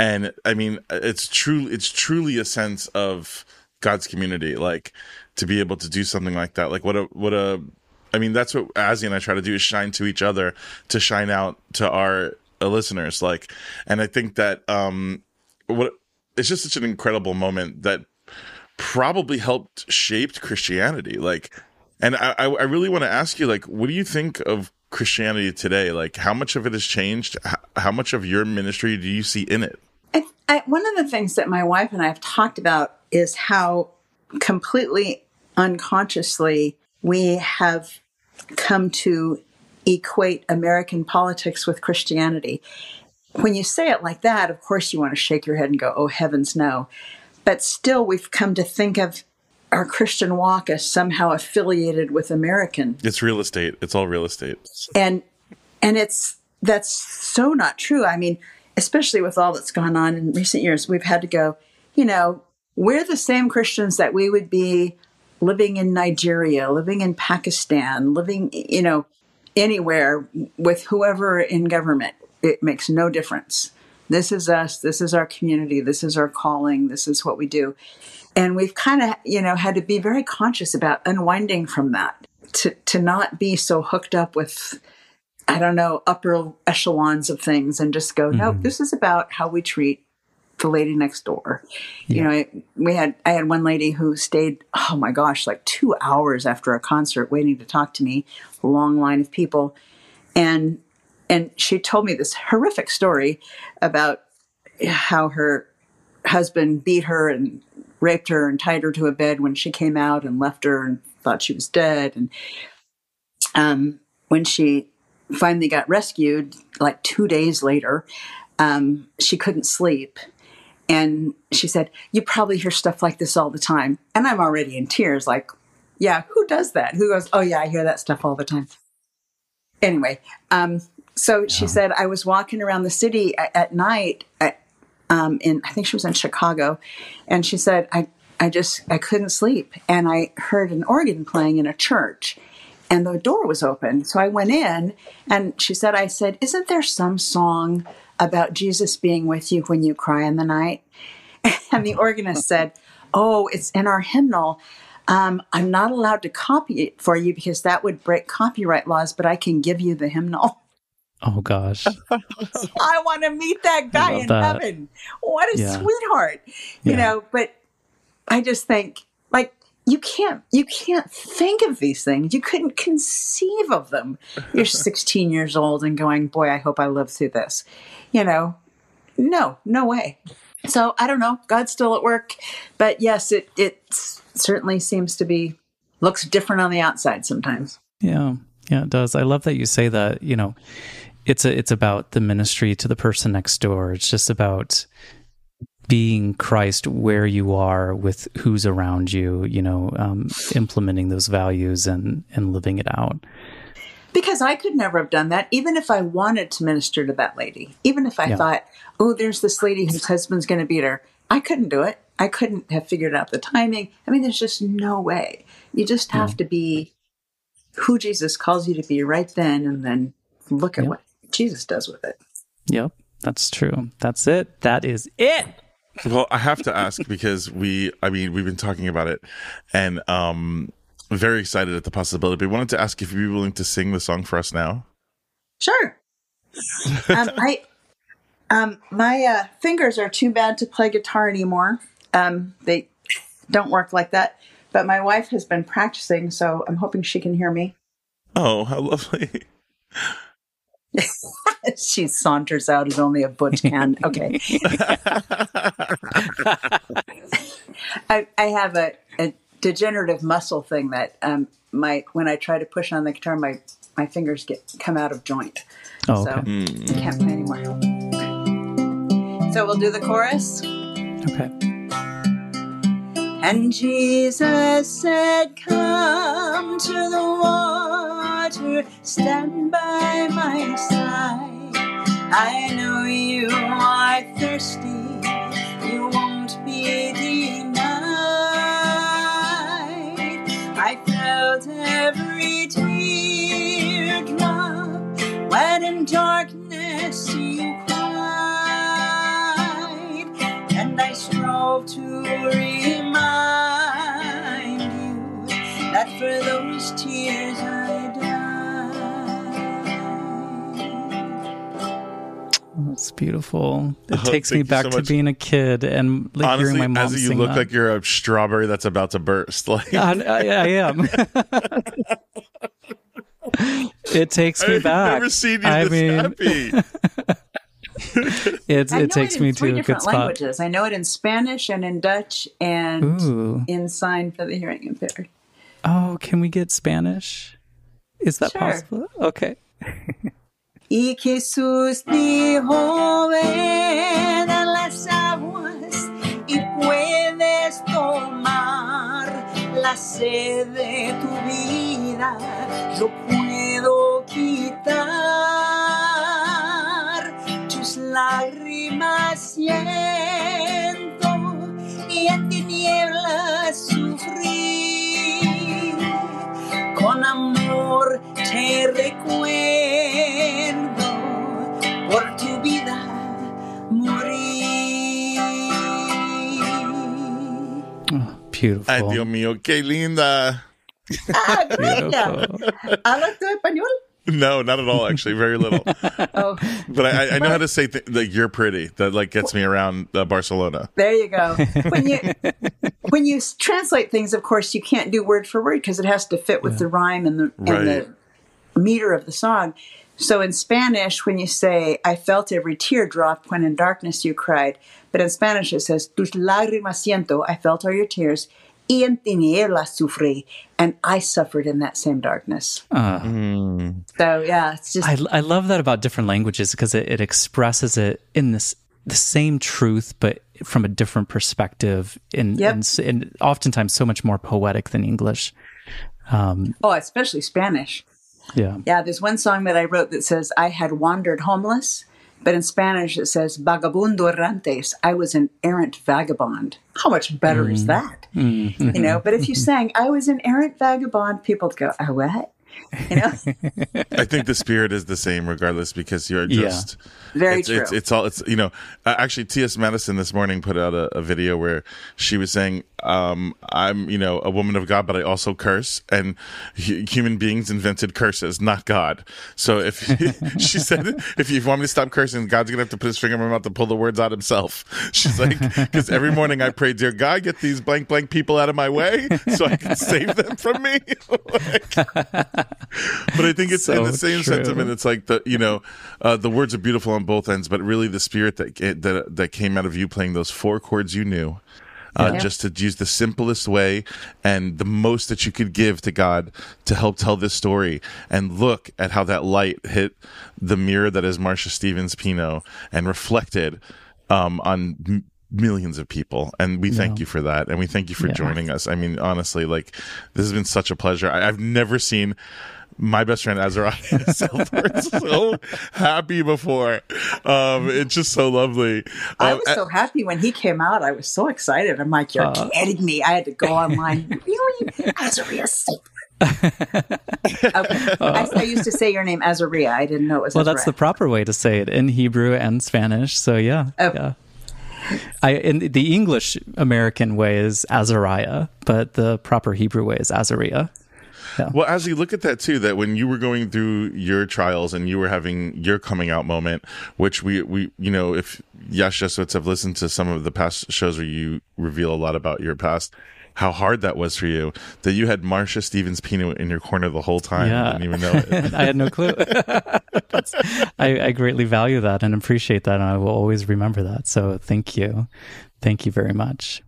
S1: And I mean, it's true. It's truly a sense of God's community, like to be able to do something like that. Like what a what a. I mean, that's what Azzy and I try to do is shine to each other, to shine out to our listeners. Like, and I think that um, what it's just such an incredible moment that probably helped shaped Christianity. Like, and I, I really want to ask you, like, what do you think of Christianity today? Like, how much of it has changed? How much of your ministry do you see in it?
S4: I, I, one of the things that my wife and I have talked about is how completely unconsciously we have come to equate American politics with Christianity. When you say it like that, of course, you want to shake your head and go, oh, heavens, no. But still, we've come to think of our Christian walk as somehow affiliated with American.
S1: It's real estate. It's all real estate.
S4: And and it's that's so not true. I mean, especially with all that's gone on in recent years, we've had to go, you know, we're the same Christians that we would be living in Nigeria, living in Pakistan, living, you know, anywhere with whoever in government. It makes no difference. This is us. This is our community. This is our calling. This is what we do. And we've kind of, you know, had to be very conscious about unwinding from that to, to not be so hooked up with, I don't know, upper echelons of things and just go, no, mm-hmm. this is about how we treat the lady next door. You know, we had I had one lady who stayed, oh my gosh, like two hours after a concert waiting to talk to me, long line of people. And and she told me this horrific story about how her husband beat her and raped her and tied her to a bed when she came out and left her and thought she was dead. And um, when she finally got rescued, like two days later, um, she couldn't sleep. And she said, You probably hear stuff like this all the time. And I'm already in tears, like, Yeah, who does that? Who goes, Oh, yeah, I hear that stuff all the time. Anyway, um, so she said, I was walking around the city at, at night at, um, in, I think she was in Chicago. And she said, I, I just, I couldn't sleep. And I heard an organ playing in a church and the door was open. So I went in and she said, I said, Isn't there some song about Jesus being with you when you cry in the night? And the organist said, Oh, it's in our hymnal. Um, I'm not allowed to copy it for you because that would break copyright laws, but I can give you the hymnal.
S2: Oh gosh.
S4: I want to meet that guy in
S2: that.
S4: heaven. What a
S2: Yeah.
S4: sweetheart. You
S2: Yeah.
S4: know, but I just think you can't you can't think of these things. You couldn't conceive of them. You're 16 years old and going, "Boy, I hope I live through this." You know. No, no way. So, I don't know. God's still at work, but yes, it it certainly seems to be looks different on the outside sometimes.
S2: Yeah. Yeah, it does. I love that you say that, you know, it's a, it's about the ministry to the person next door. It's just about being Christ where you are with who's around you, you know, um, implementing those values and, and living it out.
S4: Because I could never have done that, even if I wanted to minister to that lady. Even if I
S2: Yeah.
S4: thought, oh, there's this lady whose husband's going to beat her. I couldn't do it. I couldn't have figured out the timing. I mean, there's just no way. You just have to be who Jesus calls you to be right then and then look at
S2: Yeah.
S4: what Jesus does with it.
S2: Yep. That's true. That's it. That is it.
S1: Well, I have to ask because we, I mean, we've been talking about it and um, very excited at the possibility. But I wanted to ask if you'd be willing to sing the song for us now.
S4: Sure. um, I, um, my uh, fingers are too bad to play guitar anymore. Um, they don't work like that. But my wife has been practicing, so I'm hoping she can hear me.
S1: Oh, how lovely.
S4: she saunters out as only a butch can. Okay. I, I have a, a degenerative muscle thing that um, my when I try to push on the guitar, my my fingers get come out of joint,
S2: Oh,
S4: so
S2: okay.
S4: I can't play anymore. So we'll do the chorus.
S2: Okay.
S4: And Jesus said, Come to the water, stand by my side. I know you are thirsty, you won't be denied. I felt every teardrop when in darkness you cried, and I strove to remind you that for those tears I died.
S2: That's beautiful. It
S1: Oh,
S2: takes me back
S1: so
S2: to
S1: much.
S2: being a kid and like
S1: Honestly,
S2: hearing my mom
S1: as you
S2: sing
S1: look
S2: that.
S1: like you're a strawberry that's about to burst. Like,
S2: I, I, I am. it takes me
S1: I've
S2: back.
S1: never seen you
S2: I
S1: this
S2: mean,
S1: happy.
S2: It's,
S4: I know
S2: it takes
S4: in
S2: me to a good
S4: different
S2: spot.
S4: languages. I know it in Spanish and in Dutch and
S2: Ooh.
S4: in sign for the hearing impaired.
S2: Oh, can we get Spanish? Is that
S4: Sure.
S2: possible? Okay.
S4: Y Jesús dijo, ven las aguas y puedes tomar sed de tu vida. Yo puedo quitar. Tus lágrimas siento y en tinieblas sufrir con amor te recuerdo
S2: beautiful.
S1: Ay, Dios mío, qué linda.
S4: ah.
S2: Beautiful.
S4: ¿Hablas tú español?
S1: No, not at all. Actually, very little.
S4: Oh,
S1: But I, I know how to say th- like "you're pretty." That like gets me around uh, Barcelona.
S4: there you go. When you when you translate things, of course, you can't do word for word because it has to fit with the rhyme and the
S1: Right.
S4: and the meter of the song. So in Spanish, when you say "I felt every tear drop when in darkness you cried," but in Spanish it says "Tus lágrimas siento," I felt all your tears. Y en tinieblas sufrí, and I suffered in that same darkness.
S2: Uh,
S4: So yeah, it's just
S2: I, I love that about different languages because it, it expresses it in this the same truth, but from a different perspective, and,
S4: Yep.
S2: and, and oftentimes so much more poetic than English. Um,
S4: oh, especially Spanish.
S2: yeah,
S4: Yeah, there's one song that I wrote that says, I had wandered homeless, but in Spanish it says, Vagabundo errantes. I was an errant vagabond. How much better is mm. that? You know, but if you mm. sang, I was an errant vagabond, people would go, oh, what? You know,
S1: I think the spirit is the same regardless because you're
S2: Yeah.
S1: just
S4: very
S1: it's,
S4: true.
S1: It's, it's all it's you know uh, actually T.S. Madison this morning put out a, a video where she was saying um, I'm you know a woman of God but I also curse and hu- human beings invented curses not God so if she said if you want me to stop cursing God's gonna have to put his finger in my mouth to pull the words out himself she's like because every morning I pray dear God get these blank blank people out of my way so I can save them from me Like- but I think it's in the same
S2: true.
S1: sentiment. It's like the you know uh, the words are beautiful on both ends, but really the spirit that that that came out of you playing those four chords you knew. Uh,
S4: Yeah.
S1: Just to use the simplest way and the most that you could give to God to help tell this story, and look at how that light hit the mirror that is Marsha Stevens Pino and reflected um, on millions of people. And we thank you for that, and we thank you for
S2: Yeah.
S1: joining us. I mean, honestly, like this has been such a pleasure. I, I've never seen my best friend Azariah Seltzer so happy before. Um, it's just so lovely.
S4: I
S1: Um,
S4: was so happy when he came out. I was so excited. I'm like, you're kidding me. I had to go online. really? Azariah Silver. okay. I, I used to say your name Azariah. I didn't know it was
S2: well, that's the proper way to say it in Hebrew and Spanish. So yeah,
S4: Oh.
S2: yeah. I in the English American way is Azariah, but the proper Hebrew way is Azariah.
S1: Well, as you look at that too, that when you were going through your trials and you were having your coming out moment, which we, we, you know, if Yass Jesuits have listened to some of the past shows where you reveal a lot about your past, how hard that was for you, that you had Marsha Stevens Pino in your corner the whole time.
S2: Yeah.
S1: I didn't even know it.
S2: I had no clue. That's- I, I greatly value that and appreciate that, and I will always remember that. So thank you, thank you very much.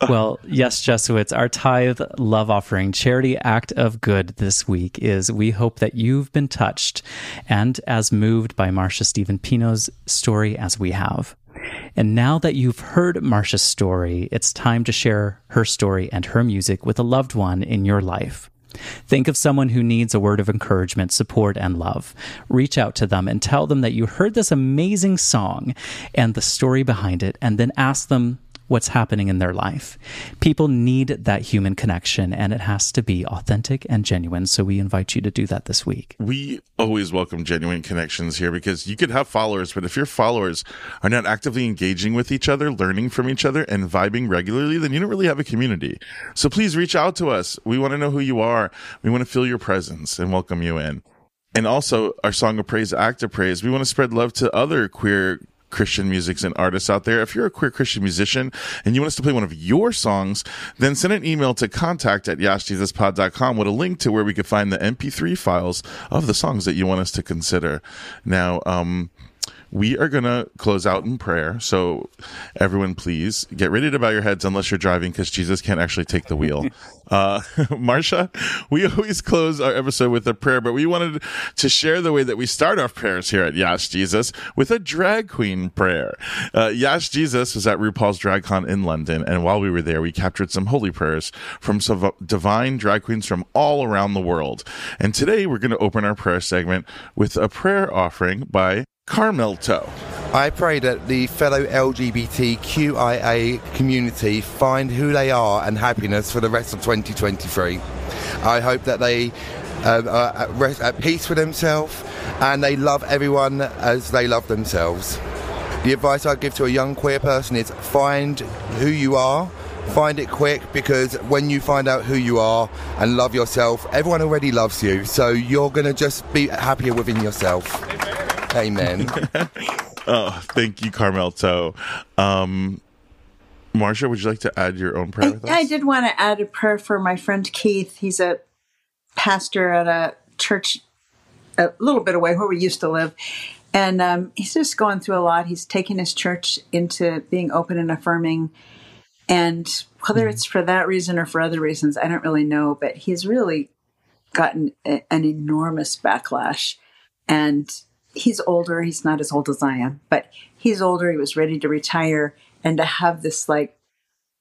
S2: Uh. Well, Yass, Jesuits, our tithe love offering charity act of good this week is we hope that you've been touched and as moved by Marsha Stevens Pino's story as we have. And now that you've heard Marsha's story, it's time to share her story and her music with a loved one in your life. Think of someone who needs a word of encouragement, support, and love. Reach out to them and tell them that you heard this amazing song and the story behind it, and then ask them what's happening in their life. People need that human connection, and it has to be authentic and genuine. So we invite you to do that this week.
S1: we always welcome genuine connections here because you could have followers, but if your followers are not actively engaging with each other, learning from each other, and vibing regularly, then you don't really have a community. So please reach out to us. We want to know who you are. We want to feel your presence and welcome you in. And also, our song of praise, act of praise, we want to spread love to other queer Christian musics and artists out there. If you're a queer Christian musician and you want us to play one of your songs, then send an email to contact at yassjesuspod.com with a link to where we could find the MP3 files of the songs that you want us to consider. Now, um, we are going to close out in prayer. So, everyone, please get ready to bow your heads unless you're driving because Jesus can't actually take the wheel. Uh, Marsha, we always close our episode with a prayer, but we wanted to share the way that we start our prayers here at Yass Jesus with a drag queen prayer. Uh, Yass Jesus was at RuPaul's DragCon in London, and while we were there, we captured some holy prayers from some divine drag queens from all around the world. And today we're going to open our prayer segment with a prayer offering by Carmel Toe.
S3: I pray that the fellow LGBTQIA community find who they are and happiness for the rest of 2023. I hope that they uh, are at, rest, at peace with themselves and they love everyone as they love themselves. The advice I give to a young queer person is find who you are, find it quick because when you find out who you are and love yourself, everyone already loves you. So you're going to just be happier within yourself. Amen.
S1: oh, thank you, Carmelto. Um, Marsha, would you like to add your own prayer with us?
S4: I did want to add a prayer for my friend Keith. He's a pastor at a church a little bit away where we used to live. And um, he's just going through a lot. He's taking his church into being open and affirming. And whether it's for that reason or for other reasons, I don't really know. But he's really gotten a, an enormous backlash. And he's older. He's not as old as I am, but he's older. He was ready to retire. And to have this like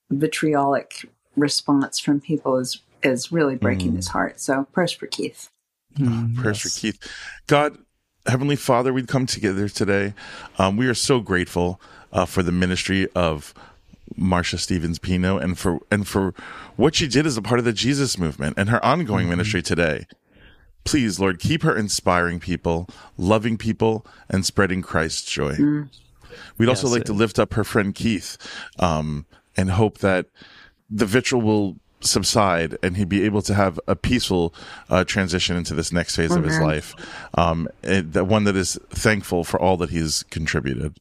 S4: vitriolic response from people is, is really breaking mm. his heart. So prayers for Keith.
S1: Mm, prayers yes. for Keith. God, Heavenly Father, we've come together today. Um, we are so grateful uh, for the ministry of Marsha Stevens Pino and for and for what she did as a part of the Jesus movement and her ongoing mm-hmm. ministry today. Please, Lord, keep her inspiring people, loving people, and spreading Christ's joy. Mm. We'd yes, also like to lift up her friend Keith um, and hope that the vitriol will subside and he'd be able to have a peaceful uh, transition into this next phase of his life. Um, the one that is thankful for all that he's contributed.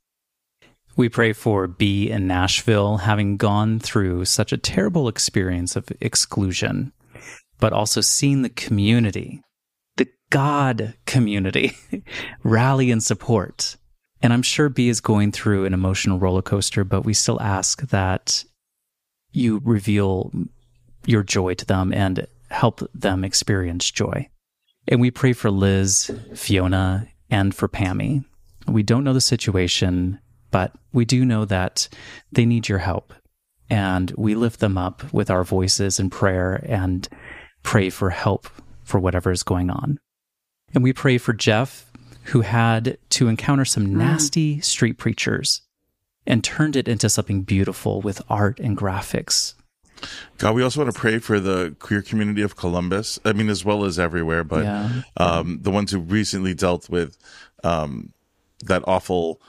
S2: We pray for B in Nashville, having gone through such a terrible experience of exclusion, but also seeing the community, the God community, rally and support. And I'm sure B is going through an emotional roller coaster, but we still ask that you reveal your joy to them and help them experience joy. And we pray for Liz, Fiona, and for Pammy. We don't know the situation, but we do know that they need your help. And we lift them up with our voices in prayer and pray for help for whatever is going on. And we pray for Jeff, who had to encounter some mm. nasty street preachers and turned it into something beautiful with art and graphics
S1: God, we also want to pray for the queer community of Columbus. I mean, as well as everywhere, but yeah. um, the ones who recently dealt with um, that awful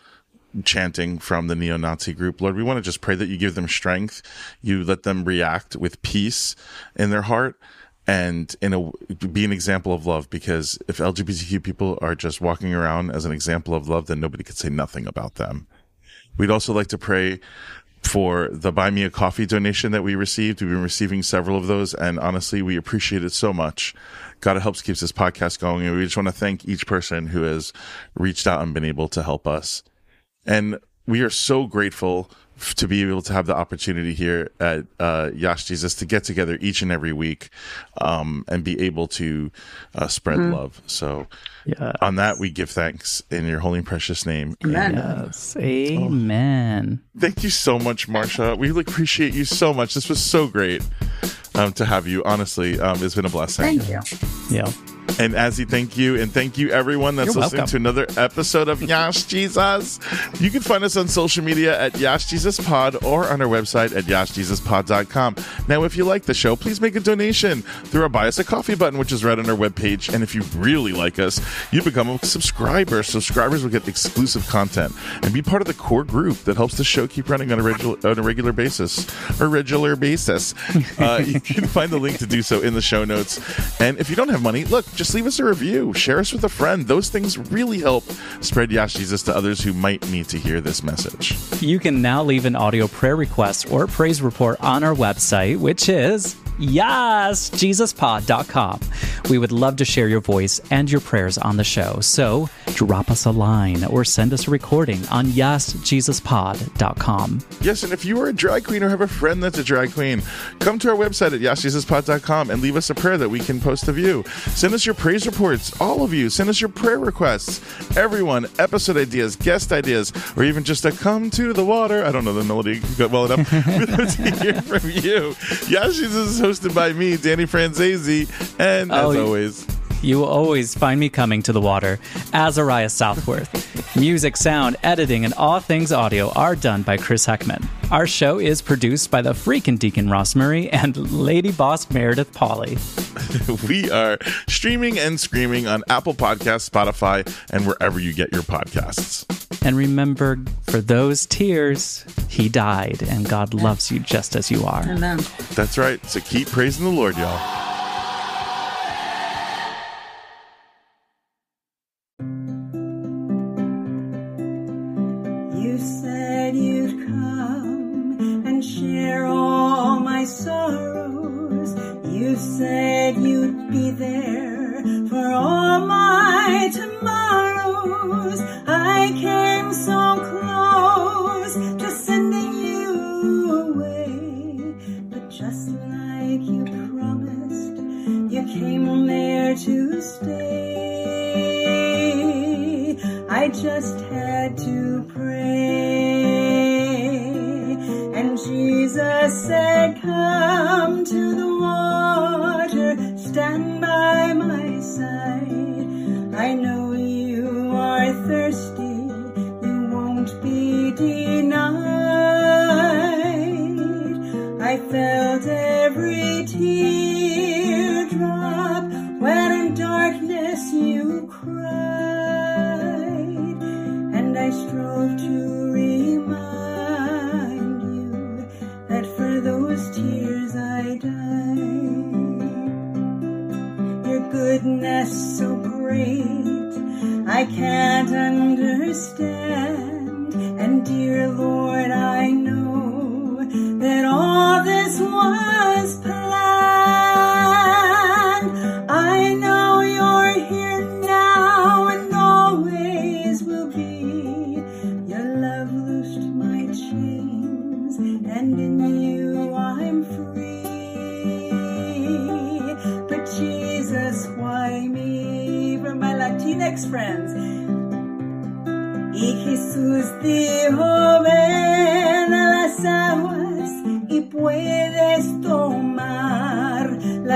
S1: chanting from the neo-Nazi group. Lord, we want to just pray that you give them strength. You let them react with peace in their heart and in a be an example of love because if LGBTQ people are just walking around as an example of love, then nobody could say nothing about them. We'd also like to pray for the Buy Me a Coffee donation that we received. We've been receiving several of those, and honestly, we appreciate it so much. God, it helps keeps this podcast going, and we just want to thank each person who has reached out and been able to help us. And we are so grateful to be able to have the opportunity here at uh, Yass Jesus to get together each and every week um, and be able to uh, spread mm. love. So, yes. on that, we give thanks in your holy and precious name.
S2: Amen. Yes. Amen.
S1: Oh, thank you so much, Marsha. We really appreciate you so much. This was so great um, to have you. Honestly, um, it's been a blessing.
S4: Thank you.
S2: Yeah.
S1: And Azzy, thank you. And thank you, everyone that's You're listening welcome. to another episode of Yass Jesus. You can find us on social media at Yass Jesus Pod or on our website at yassjesuspod.com. Now, if you like the show, please make a donation through our Buy Us a Coffee button, which is right on our webpage. And if you really like us, you become a subscriber. Subscribers will get exclusive content and be part of the core group that helps the show keep running on a regular, on a regular basis. A regular basis. Uh, you can find the link to do so in the show notes. And if you don't have money, look, just leave us a review, share us with a friend. Those things really help spread Yass Jesus to others who might need to hear this message.
S2: You can now leave an audio prayer request or praise report on our website, which is yassjesuspod.com. We would love to share your voice and your prayers on the show. So drop us a line or send us a recording on yassjesuspod.com.
S1: Yes, and if you are a drag queen or have a friend that's a drag queen, come to our website at yassjesuspod.com and leave us a prayer that we can post of you. Send us your praise reports, all of you. Send us your prayer requests. Everyone, episode ideas, guest ideas, or even just a come to the water. I don't know the melody well enough. We'd love to hear from you. Jesus is hosted by me, Danny Franzese, and oh, as
S2: Oh,
S1: always,
S2: You will always find me coming to the water, Azariah Southworth. Music, sound, editing, and all things audio are done by Chris Heckman. Our show is produced by the freaking Deacon Ross Murray and Lady Boss Meredith Paulley.
S1: we are streaming and screaming on Apple Podcasts, Spotify, and wherever you get your podcasts.
S2: And remember, for those tears, he died, and God loves you just as you are.
S5: Amen.
S1: That's right. So keep praising the Lord, y'all.
S4: You said you'd come and share all my sorrows. You said you'd be there for all my tomorrows. I came so close to sending you away, but just like you promised, you came there to stay. I just Jesus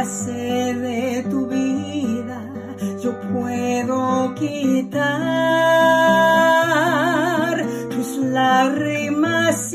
S4: de tu vida. Yo puedo quitar tus lágrimas